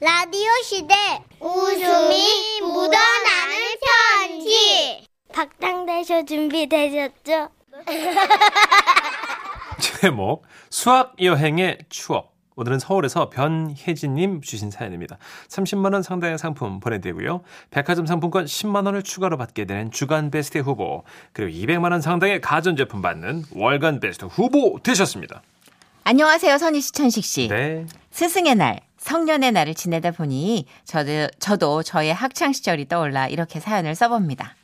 라디오 시대 웃음이 묻어나는 편지 박장대쇼 준비되셨죠? 제목 수학 여행의 추억. 오늘은 서울에서 변혜진님 주신 사연입니다. 30만 원 상당의 상품 보내드리고요. 백화점 상품권 10만 원을 추가로 받게 되는 주간 베스트 후보 그리고 200만 원 상당의 가전제품 받는 월간 베스트 후보 되셨습니다. 안녕하세요, 선희 씨, 천식 씨. 네. 스승의 날, 성년의 날을 지내다 보니 저도 저도 저의 학창 시절이 떠올라 이렇게 사연을 써봅니다.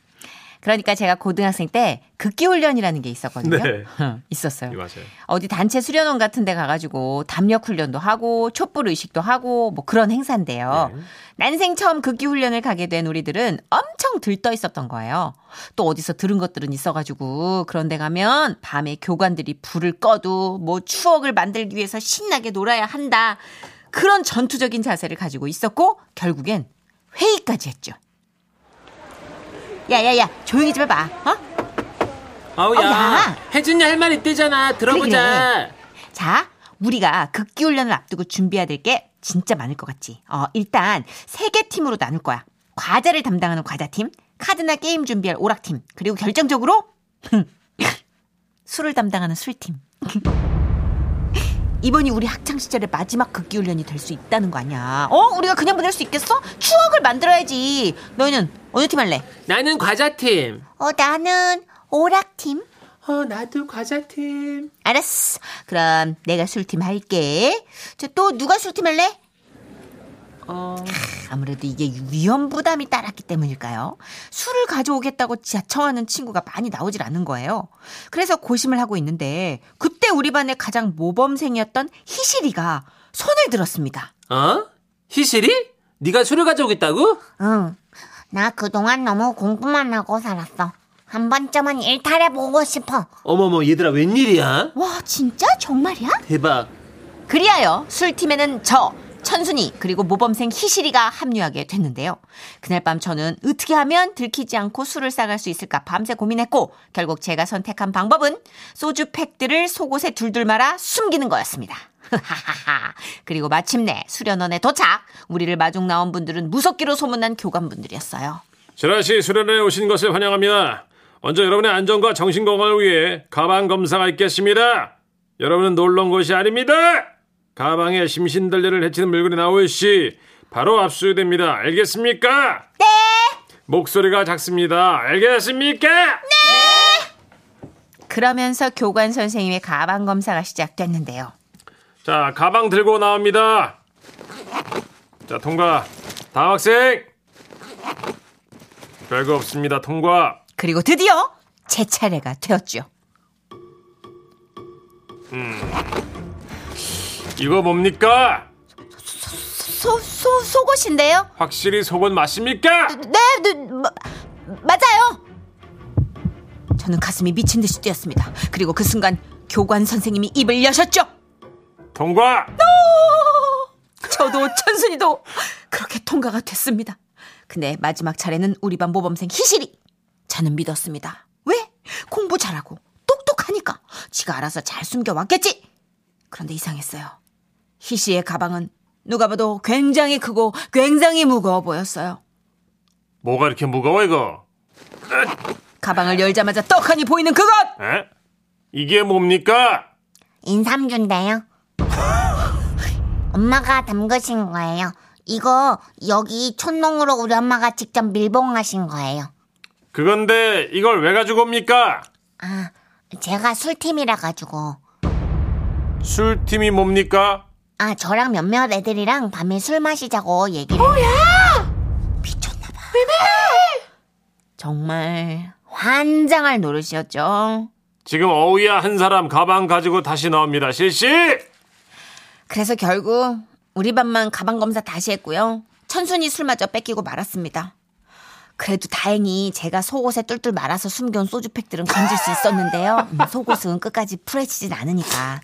그러니까 제가 고등학생 때 극기 훈련이라는 게 있었거든요. 네. 있었어요. 네, 맞아요. 어디 단체 수련원 같은 데 가가지고 담력 훈련도 하고 촛불 의식도 하고 뭐 그런 행사인데요. 네. 난생 처음 극기 훈련을 가게 된 우리들은 엄청 들떠 있었던 거예요. 또 어디서 들은 것들은 있어가지고 그런데 가면 밤에 교관들이 불을 꺼도 뭐 추억을 만들기 위해서 신나게 놀아야 한다. 그런 전투적인 자세를 가지고 있었고 결국엔 회의까지 했죠. 야야야 조용히 좀 해봐. 어? 아우 어, 야, 야. 혜진이 할 말 있대잖아. 들어보자. 자, 우리가 극기 훈련을 앞두고 준비해야 될 게 진짜 많을 것 같지. 어, 일단 세 개 팀으로 나눌 거야. 과자를 담당하는 과자팀, 카드나 게임 준비할 오락팀, 그리고 결정적으로 술을 담당하는 술팀. 이번이 우리 학창 시절의 마지막 극기 훈련이 될 수 있다는 거 아니야? 어? 우리가 그냥 보낼 수 있겠어? 추억을 만들어야지. 너희는 어느 팀 할래? 나는 과자팀. 어, 나는 오락팀. 어, 나도 과자팀. 알았어. 그럼 내가 술팀 할게. 저 또 누가 술팀 할래? 어, 아무래도 이게 위험 부담이 따랐기 때문일까요? 술을 가져오겠다고 자청하는 친구가 많이 나오질 않는 거예요. 그래서 고심을 하고 있는데 그때 우리 반의 가장 모범생이었던 희실이가 손을 들었습니다. 어? 희실이? 네가 술을 가져오겠다고? 응. 나 그동안 너무 공부만 하고 살았어. 한 번쯤은 일탈해보고 싶어. 어머머, 얘들아, 웬일이야? 와 진짜 정말이야? 대박. 그리하여 술팀에는 저 천순이 그리고 모범생 희실이가 합류하게 됐는데요. 그날 밤 저는 어떻게 하면 들키지 않고 술을 싸갈 수 있을까 밤새 고민했고 결국 제가 선택한 방법은 소주 팩들을 속옷에 둘둘 말아 숨기는 거였습니다. 그리고 마침내 수련원에 도착. 우리를 마중 나온 분들은 무섭기로 소문난 교관분들이었어요. 지라시 수련회 오신 것을 환영합니다. 먼저 여러분의 안전과 정신 건강을 위해 가방 검사가 있겠습니다. 여러분은 놀러 온 것이 아닙니다. 가방에 심신들레를 해치는 물건이 나올 시 바로 압수됩니다. 알겠습니까? 네. 목소리가 작습니다. 알겠습니까? 그러면서 교관 선생님의 가방 검사가 시작됐는데요. 자, 가방 들고 나옵니다. 자, 통과. 다음 학생. 별거 없습니다. 통과. 그리고 드디어 제 차례가 되었죠. 이거 뭡니까? 소, 소, 속옷인데요? 확실히 속은 맞습니까? 네, 네 마, 맞아요. 저는 가슴이 미친 듯이 뛰었습니다. 그리고 그 순간 교관 선생님이 입을 여셨죠. 통과. 저도 천순이도 그렇게 통과가 됐습니다. 근데 마지막 차례는 우리 반 모범생 희실이. 저는 믿었습니다. 왜? 공부 잘하고 똑똑하니까 지가 알아서 잘 숨겨왔겠지. 그런데 이상했어요. 희 씨의 가방은 누가 봐도 굉장히 크고 굉장히 무거워 보였어요. 뭐가 이렇게 무거워 이거? 가방을 열자마자 떡하니 보이는 그것! 에? 이게 뭡니까? 인삼주인데요. 엄마가 담그신 거예요. 이거 여기 촌농으로 우리 엄마가 직접 밀봉하신 거예요. 그건데 이걸 왜 가지고 옵니까? 아, 제가 술팀이라 가지고. 술팀이 뭡니까? 아, 저랑 몇몇 애들이랑 밤에 술 마시자고 얘기를. 뭐야? 미쳤나봐. 정말 환장할 노릇이었죠. 지금 어우야 한 사람 가방 가지고 다시 나옵니다. 실시! 그래서 결국 우리 반만 가방 검사 다시 했고요. 천순이 술마저 뺏기고 말았습니다. 그래도 다행히 제가 속옷에 뚫뚫 말아서 숨겨온 소주팩들은 건질 수 있었는데요. 음, 속옷은 끝까지 풀어지진 않으니까.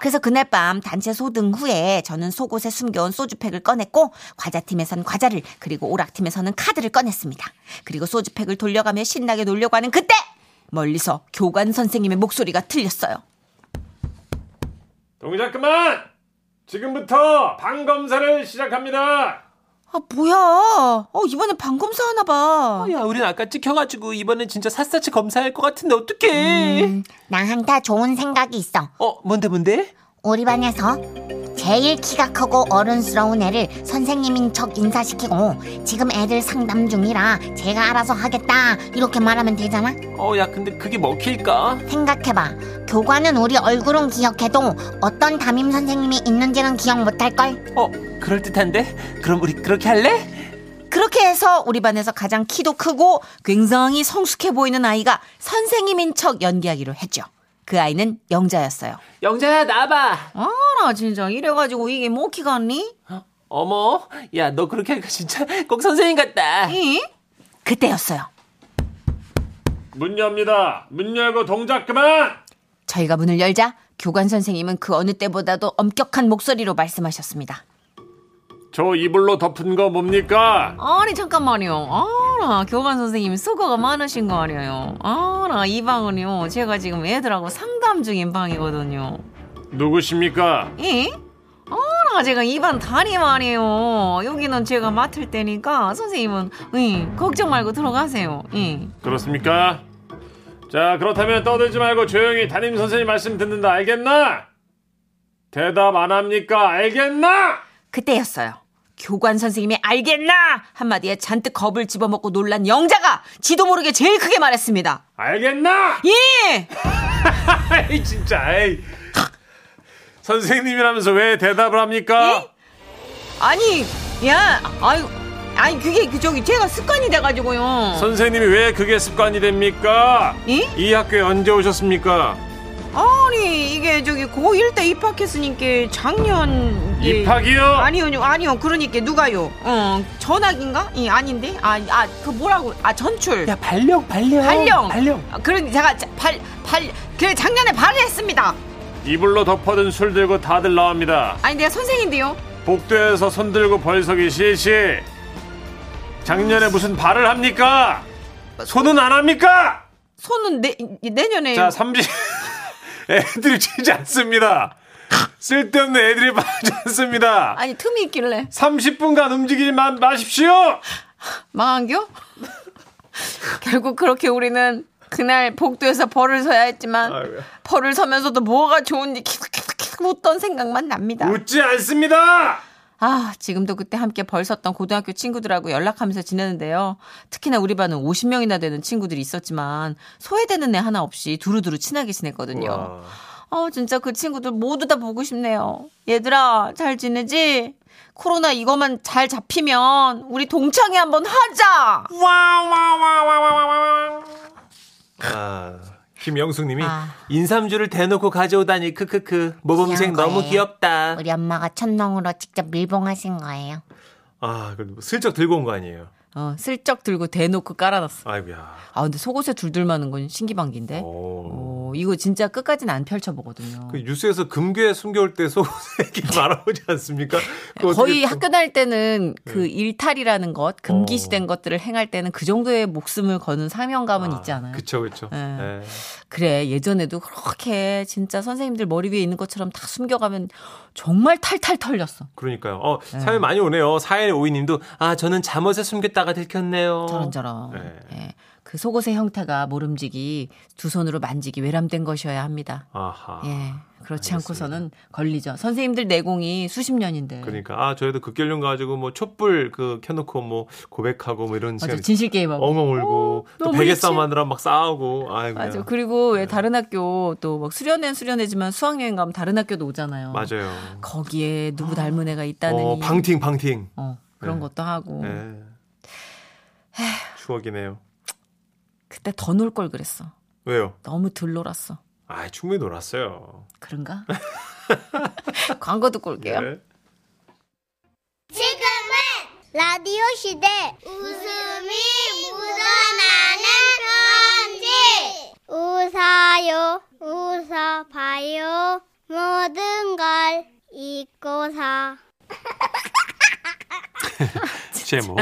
그래서 그날 밤 단체 소등 후에 저는 속옷에 숨겨온 소주팩을 꺼냈고 과자팀에선 과자를 그리고 오락팀에서는 카드를 꺼냈습니다. 그리고 소주팩을 돌려가며 신나게 놀려고 하는 그때 멀리서 교관 선생님의 목소리가 들렸어요. 동작 그만! 지금부터 방 검사를 시작합니다. 아 뭐야? 어 이번엔 방 검사 하나 봐. 야, 우린 아까 찍혀가지고 이번엔 진짜 샅샅이 검사할 것 같은데 어떡해? 음, 나한테 좋은 생각이 있어. 어, 뭔데 뭔데? 우리 반에서 제일 키가 크고 어른스러운 애를 선생님인 척 인사시키고 지금 애들 상담 중이라 제가 알아서 하겠다 이렇게 말하면 되잖아. 어, 야, 근데 그게 먹힐까? 생각해봐. 교관은 우리 얼굴은 기억해도 어떤 담임 선생님이 있는지는 기억 못할걸? 어, 그럴듯한데? 그럼 우리 그렇게 할래? 그렇게 해서 우리 반에서 가장 키도 크고 굉장히 성숙해 보이는 아이가 선생님인 척 연기하기로 했죠. 그 아이는 영자였어요. 영자야, 나와봐. 아, 나 진짜 이래가지고 이게 뭐 키가 않니? 어머, 야, 너 그렇게 하니까 진짜 꼭 선생님 같다. 이? 그때였어요. 문 엽니다. 문 열고 동작 그만. 저희가 문을 열자 교관 선생님은 그 어느 때보다도 엄격한 목소리로 말씀하셨습니다. 저 이불로 덮은 거 뭡니까? 아니 잠깐만요. 아나 교관 선생님 수고가 많으신 거 아니에요. 아나 이 방은요 제가 지금 애들하고 상담 중인 방이거든요. 누구십니까? 이? 아나 제가 이반 담임 아니에요. 여기는 제가 맡을 때니까 선생님은 이 걱정 말고 들어가세요. 이. 그렇습니까? 자, 그렇다면 떠들지 말고 조용히 담임 선생님 말씀 듣는다. 알겠나? 대답 안 합니까? 알겠나? 그때였어요. 교관 선생님이 알겠나 한마디에 잔뜩 겁을 집어먹고 놀란 영자가 지도 모르게 제일 크게 말했습니다. 알겠나? 예! 진짜. 에이. 선생님이라면서 왜 대답을 합니까? 아니, 야, 아유, 아니 그게 그 저기 제가 습관이 돼가지고요. 선생님이 왜 그게 습관이 됩니까? 예? 이 학교에 언제 오셨습니까? 아니 이게 저기 고1 때 입학했으니까 작년 예. 입학이요? 아니요 아니요 그러니까 누가요? 어 전학인가? 이 아닌데 아아 그 뭐라고 아 전출 야, 발령, 발령. 발령 발령. 아, 그러니 제가 발 발 그래 작년에 발했습니다. 이불로 덮어둔 술 들고 다들 나옵니다. 아니 내가 선생인데요. 복도에서 손 들고 벌서기 실시. 작년에 무슨 발을 합니까? 손은 안 합니까? 손은 내 내년에 자, 삼지 애들이 치지 않습니다. 쓸데없는 애들이 빠지 않습니다. 아니 틈이 있길래 30분간 움직이지만 마십시오. 망한겨? 결국 그렇게 우리는 그날 복도에서 벌을 서야 했지만. 벌을 서면서도 뭐가 좋은지 계속 웃던 생각만 납니다. 웃지 않습니다. 아, 지금도 그때 함께 벌 섰던 고등학교 친구들하고 연락하면서 지내는데요. 특히나 우리 반은 50명이나 되는 친구들이 있었지만 소외되는 애 하나 없이 두루두루 친하게 지냈거든요. 와. 어, 진짜 그 친구들 모두 다 보고 싶네요. 얘들아, 잘 지내지? 코로나 이거만 잘 잡히면 우리 동창회 한번 하자! 아, 김영숙님이 아. 인삼주를 대놓고 가져오다니 크크크 모범생 너무. 귀엽다. 우리 엄마가 천농으로 직접 밀봉하신 거예요. 아, 그 슬쩍 들고 온 거 아니에요? 어, 슬쩍 들고 대놓고 깔아놨어. 아이고야. 아, 근데 속옷에 둘둘 마는 건 신기방기인데? 오. 어, 이거 진짜 끝까지는 안 펼쳐보거든요. 그 뉴스에서 금괴 숨겨올 때 속옷에 이렇게 말아오지 않습니까? 거의 학교 다닐 때는 그 일탈이라는 것, 금기시된 어. 것들을 행할 때는 그 정도의 목숨을 거는 사명감은 아, 있지 않아요? 그쵸, 그쵸. 예. 예. 그래, 예전에도 그렇게 진짜 선생님들 머리 위에 있는 것처럼 다 숨겨가면 정말 탈탈 털렸어. 그러니까요. 어, 네. 사연 많이 오네요. 4152님도, 아, 저는 잠옷에 숨겼다 가 들켰네요. 저런저런. 네. 예. 그 속옷의 형태가 모름지기 두 손으로 만지기 외람된 것이어야 합니다. 아하. 예. 그렇지 알겠습니다. 않고서는 걸리죠. 선생님들 내공이 수십 년인데. 그러니까, 아, 저희도 극결용 가지고 뭐 촛불 그 켜놓고 뭐 고백하고 뭐 이런 맞아. 진실 게임하고. 엉엉 울고 또 너무 베개. 싸움 하느라 막 싸우고 아이고 맞아. 그리고 네. 왜 다른 학교 또 막 수련회 수련회지만 수학여행 가면 다른 학교도 오잖아요. 맞아요. 거기에 누구 닮은 애가 있다는 어, 이- 방팅 방팅. 어, 그런 네. 것도 하고. 네. 추억이네요. 그때 더 놀 걸 그랬어. 왜요? 너무 덜 놀았어. 아, 충분히 놀았어요. 그런가? 광고 듣고 올게요. 네. 지금은 라디오 시대 웃음이 묻어나는 편지 웃어요 웃어봐요 모든 걸 잊고서 제목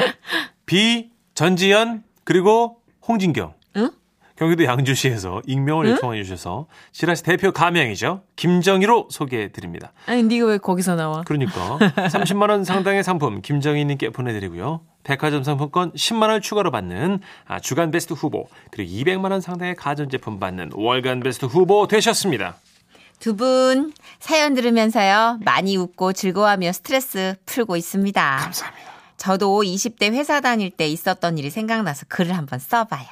비 전지현 그리고 홍진경 응? 경기도 양주시에서 익명을 요청해 주셔서 지라시 대표 가명이죠. 김정희로 소개해 드립니다. 아니 네가 왜 거기서 나와? 그러니까 30만 원 상당의 상품 김정희 님께 보내 드리고요. 백화점 상품권 10만 원 추가로 받는 아, 주간 베스트 후보 그리고 200만 원 상당의 가전 제품 받는 월간 베스트 후보 되셨습니다. 두 분 사연 들으면서요 많이 웃고 즐거워하며 스트레스 풀고 있습니다. 감사합니다. 저도 20대 회사 다닐 때 있었던 일이 생각나서 글을 한번 써봐요.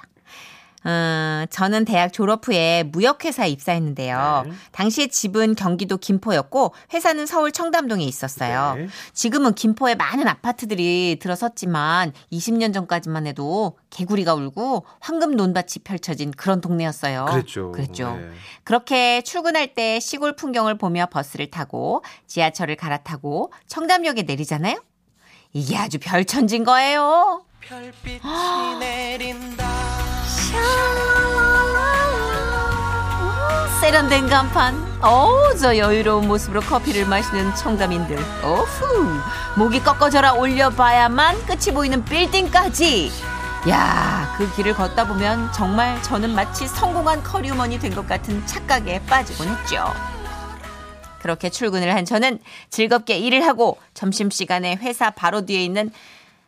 어, 저는 대학 졸업 후에 무역회사에 입사했는데요. 네. 당시에 집은 경기도 김포였고 회사는 서울 청담동에 있었어요. 네. 지금은 김포에 많은 아파트들이 들어섰지만 20년 전까지만 해도 개구리가 울고 황금 논밭이 펼쳐진 그런 동네였어요. 그랬죠. 그랬죠. 네. 그렇게 출근할 때 시골 풍경을 보며 버스를 타고 지하철을 갈아타고 청담역에 내리잖아요. 이게 아주 별천진 거예요. 별빛이 내린다. 세련된 간판. 어우, 저 여유로운 모습으로 커피를 마시는 청담인들. 어후, 목이 꺾어져라 올려봐야만 끝이 보이는 빌딩까지. 야, 그 길을 걷다 보면 정말 저는 마치 성공한 커리우먼이 된 것 같은 착각에 빠지곤 했죠. 그렇게 출근을 한 저는 즐겁게 일을 하고 점심시간에 회사 바로 뒤에 있는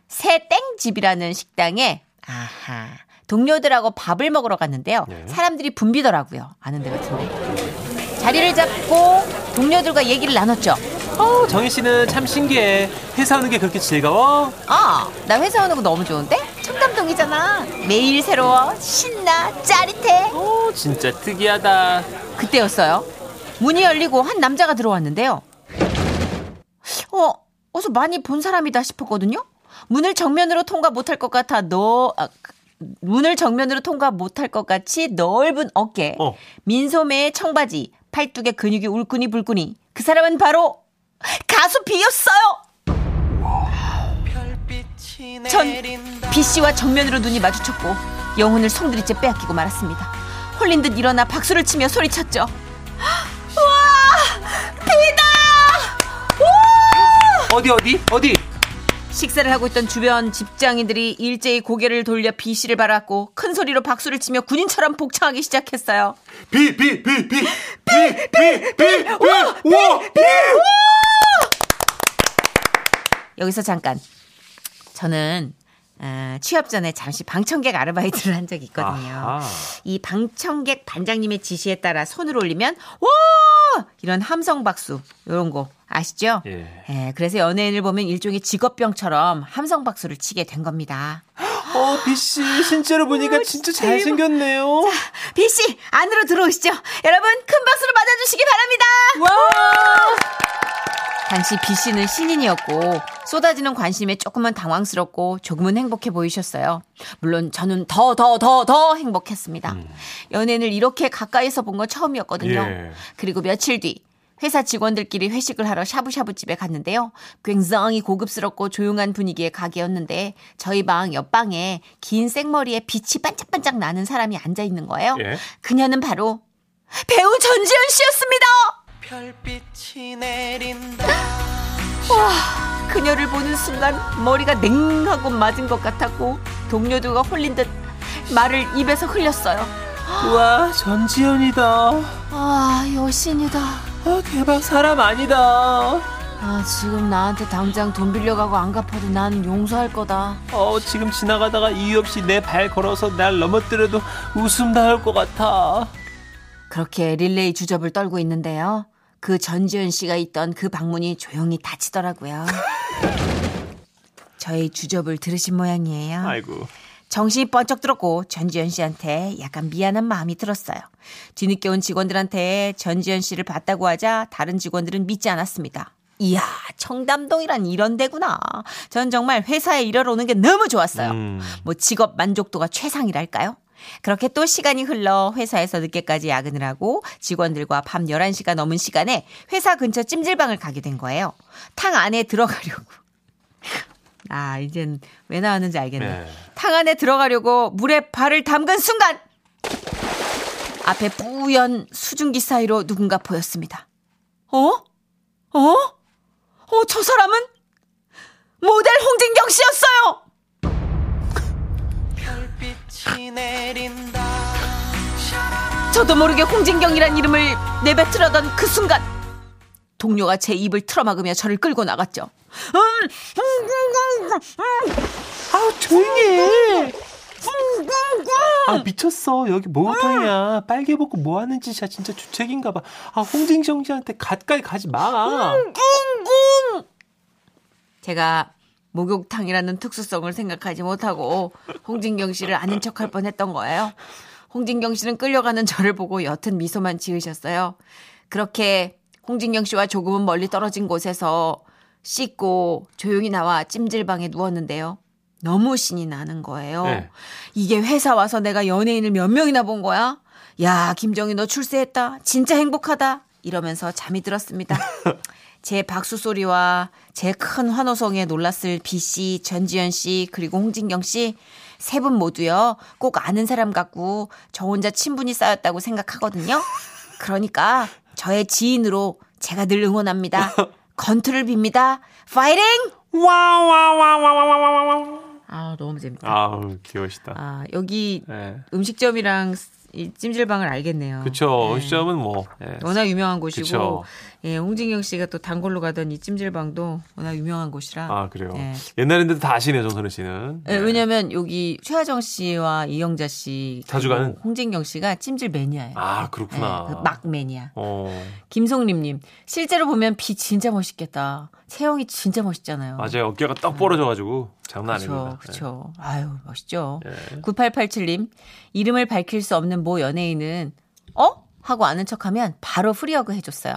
새 땡집이라는 식당에 아하 동료들하고 밥을 먹으러 갔는데요. 네. 사람들이 붐비더라고요. 아는 데 같은데. 자리를 잡고 동료들과 얘기를 나눴죠. 어, 정희 씨는 참 신기해. 회사 오는 게 그렇게 즐거워? 아, 나 회사 오는 거 너무 좋은데? 청담동이잖아. 매일 새로워. 신나. 짜릿해. 어, 진짜 특이하다. 그때였어요. 문이 열리고 한 남자가 들어왔는데요. 어, 어서 많이 본 사람이다 싶었거든요. 문을 정면으로 통과 못할 것 같아 너 아, 그, 문을 정면으로 통과 못할 것 같이 넓은 어깨, 어. 민소매의 청바지, 팔뚝에 근육이 울끈이 불끈이. 그 사람은 바로 가수 비였어요. 전 B 씨와 정면으로 눈이 마주쳤고 영혼을 송두리째 빼앗기고 말았습니다. 홀린 듯 일어나 박수를 치며 소리쳤죠. 와, 비다! 어디, 어디? 어디? 식사를 하고 있던 주변 직장인들이 일제히 고개를 돌려 B 씨를 바라봤고 큰 소리로 박수를 치며 군인처럼 복창하기 시작했어요. 비, 비, 비, 비, 비, 비, 비, 와, 비, 여기서 잠깐. 저는 아, 취업 전에 잠시 방청객 아르바이트를 한 적이 있거든요. 아하. 이 방청객 반장님의 지시에 따라 손을 올리면 와 이런 함성 박수 이런 거 아시죠? 예. 예, 그래서 연예인을 보면 일종의 직업병처럼 함성 박수를 치게 된 겁니다. 어, 비씨, 실제로 보니까 진짜 잘 생겼네요. B 씨 안으로 들어오시죠. 여러분 큰 박수로 맞아주시기 바랍니다. 당시 B 씨는 신인이었고 쏟아지는 관심에 조금은 당황스럽고 조금은 행복해 보이셨어요. 물론 저는 더 더 더 더 행복했습니다. 연예인을 이렇게 가까이서 본 건 처음이었거든요. 예. 그리고 며칠 뒤 회사 직원들끼리 회식을 하러 샤브샤브 집에 갔는데요. 굉장히 고급스럽고 조용한 분위기의 가게였는데 저희 방 옆방에 긴 생머리에 빛이 반짝반짝 나는 사람이 앉아 있는 거예요. 예. 그녀는 바로 배우 전지현 씨였습니다. 별빛이 내린다. 그녀를 보는 순간 머리가 냉하고 맞은 것 같았고 동료들과 홀린 듯 말을 입에서 흘렸어요. 우와, 전지현이다. 아 여신이다. 아, 대박, 사람 아니다. 아 지금 나한테 당장 돈 빌려가고 안 갚아도 난 용서할 거다. 어, 지금 지나가다가 이유 없이 내 발 걸어서 날 넘어뜨려도 웃음 나올 것 같아. 그렇게 릴레이 주접을 떨고 있는데요. 그 전지현 씨가 있던 그 방문이 조용히 닫히더라고요. 저희 주접을 들으신 모양이에요. 아이고. 정신이 번쩍 들었고 전지현 씨한테 약간 미안한 마음이 들었어요. 뒤늦게 온 직원들한테 전지현 씨를 봤다고 하자 다른 직원들은 믿지 않았습니다. 이야, 청담동이란 이런 데구나. 전 정말 회사에 일하러 오는 게 너무 좋았어요. 음. 뭐 직업 만족도가 최상이랄까요? 그렇게 또 시간이 흘러 회사에서 늦게까지 야근을 하고 직원들과 밤 11시가 넘은 시간에 회사 근처 찜질방을 가게 된 거예요. 탕 안에 들어가려고. 아, 이젠 왜 나왔는지 알겠네. 네. 탕 안에 들어가려고 물에 발을 담근 순간 앞에 뿌연 수증기 사이로 누군가 보였습니다. 어? 어? 어, 저 사람은 모델 홍진경 씨였어요! 저도 모르게 홍진경이란 이름을 내뱉으려던 그 순간 동료가 제 입을 틀어막으며 저를 끌고 나갔죠. 음, 아우 조용히 해. 아 미쳤어. 여기 목욕탕이야. 빨개 벗고 뭐 하는 짓이야. 진짜 주책인가 봐아 홍진경 씨한테 가까이 가지 마. 제가 목욕탕이라는 특수성을 생각하지 못하고 홍진경 씨를 아는 척할 뻔했던 거예요. 홍진경 씨는 끌려가는 저를 보고 옅은 미소만 지으셨어요. 그렇게 홍진경 씨와 조금은 멀리 떨어진 곳에서 씻고 조용히 나와 찜질방에 누웠는데요. 너무 신이 나는 거예요. 네. 이게 회사 와서 내가 연예인을 몇 명이나 본 거야? 야, 김정희 너 출세했다. 진짜 행복하다. 이러면서 잠이 들었습니다. 제 박수 소리와 제 큰 환호성에 놀랐을 B 씨, 전지현 씨, 그리고 홍진경 씨 세 분 모두요. 꼭 아는 사람 같고 저 혼자 친분이 쌓였다고 생각하거든요. 그러니까 저의 지인으로 제가 늘 응원합니다. 건투를 빕니다. 파이팅! 와와와와와와와 아, 너무 재밌다. 아우 귀여우시다 아, 여기 네. 음식점이랑 이 찜질방을 알겠네요. 그쵸 네. 시점은 뭐 예. 워낙 유명한 곳이고 그쵸. 예, 홍진경 씨가 또 단골로 가던 이 찜질방도 워낙 유명한 곳이라 아 그래요 예. 옛날인데도 다 아시네요 정선우 씨는 예, 왜냐면 여기 최하정 씨와 이영자 씨 자주 가는? 홍진경 씨가 찜질 매니아예요. 아 그렇구나 예, 그막 매니아. 어 김송림님 실제로 보면 비 진짜 멋있겠다. 채영이 진짜 멋있잖아요. 맞아요 어깨가 떡 벌어져가지고 장난 그렇죠, 아닙니다 그렇죠. 아유 멋있죠. 예. 9887님 이름을 밝힐 수 없는 모 연예인은 어 하고 아는 척 하면 바로 free hug 해줬어요.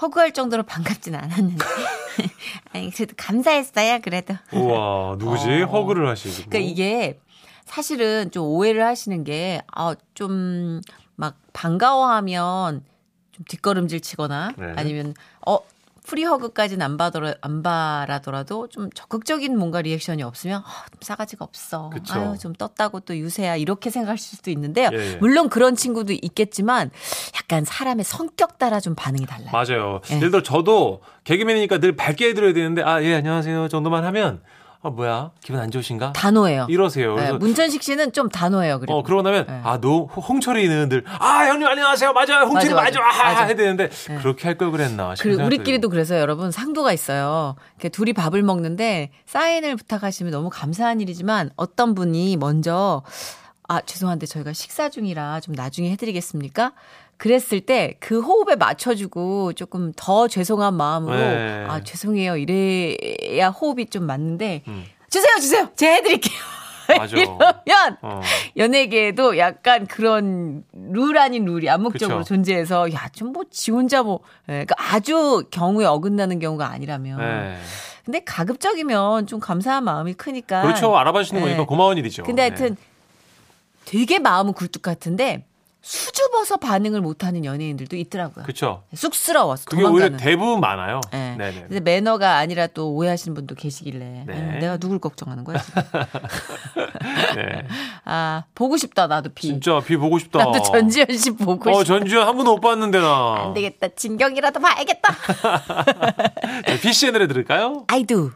hug할 정도로 반갑진 않았는데 아니 그래도 감사했어요. 그래도. 우와 누구지 어. hug를 하시고 그러니까 이게 사실은 좀 오해를 하시는 게, 아, 좀, 막, 반가워하면 좀 뒷걸음질 치거나 네. 아니면, 어, free hug까지는 안 받더라, 안 바라더라도 좀 적극적인 뭔가 리액션이 없으면, 아, 좀 싸가지가 없어. 그쵸. 아유, 좀 떴다고 또 유세야. 이렇게 생각하실 수도 있는데요. 예, 예. 물론 그런 친구도 있겠지만, 약간 사람의 성격 따라 좀 반응이 달라요. 맞아요. 예. 예를 들어 저도 개그맨이니까 늘 밝게 해드려야 되는데 아 예 안녕하세요 정도만 하면 아 뭐야 기분 안 좋으신가 단호해요. 이러세요. 예, 그래서 문천식 씨는 좀 단호해요. 그리고. 어 그러고 나면 예. 아너 홍철이는 늘 아 형님 안녕하세요 맞아요 홍철이 맞아, 맞아, 맞아. 아, 맞아. 해야 되는데 그렇게 할 걸 그랬나 그리고 우리끼리도. 그래서 여러분 상도가 있어요. 이렇게 둘이 밥을 먹는데 사인을 부탁하시면 너무 감사한 일이지만 어떤 분이 먼저 아 죄송한데 저희가 식사 중이라 좀 나중에 해드리겠습니까? 그랬을 때 그 호흡에 맞춰주고 조금 더 죄송한 마음으로 네. 아 죄송해요 이래야 호흡이 좀 맞는데 음. 주세요 주세요 제가 해드릴게요. 맞아. 이러면 어. 연예계에도 약간 그런 룰 아닌 룰이 암묵적으로 그쵸. 존재해서 야 좀 뭐 지 혼자 뭐 예, 그러니까 아주 경우에 어긋나는 경우가 아니라면 네. 근데 가급적이면 좀 감사한 마음이 크니까 그렇죠 알아봐 주시는 네. 거니까 고마운 일이죠. 근데 네. 하여튼 되게 마음은 굴뚝 같은데 수줍어서 반응을 못하는 연예인들도 있더라고요. 그렇죠. 쑥스러워서 그게 오히려 도망가는. 대부분 많아요. 네. 네네. 근데 매너가 아니라 또 오해하시는 분도 계시길래 네. 아유, 내가 누굴 걱정하는 거야 지금. 네. 아 보고 싶다 나도 비. 진짜 비 보고 싶다. 나도 전지현 씨 보고 어 싶다. 전지현 한 번도 못 봤는데 나. 안 되겠다. 진경이라도 봐야겠다. 자, 비 씨의 노래 들을까요? I do.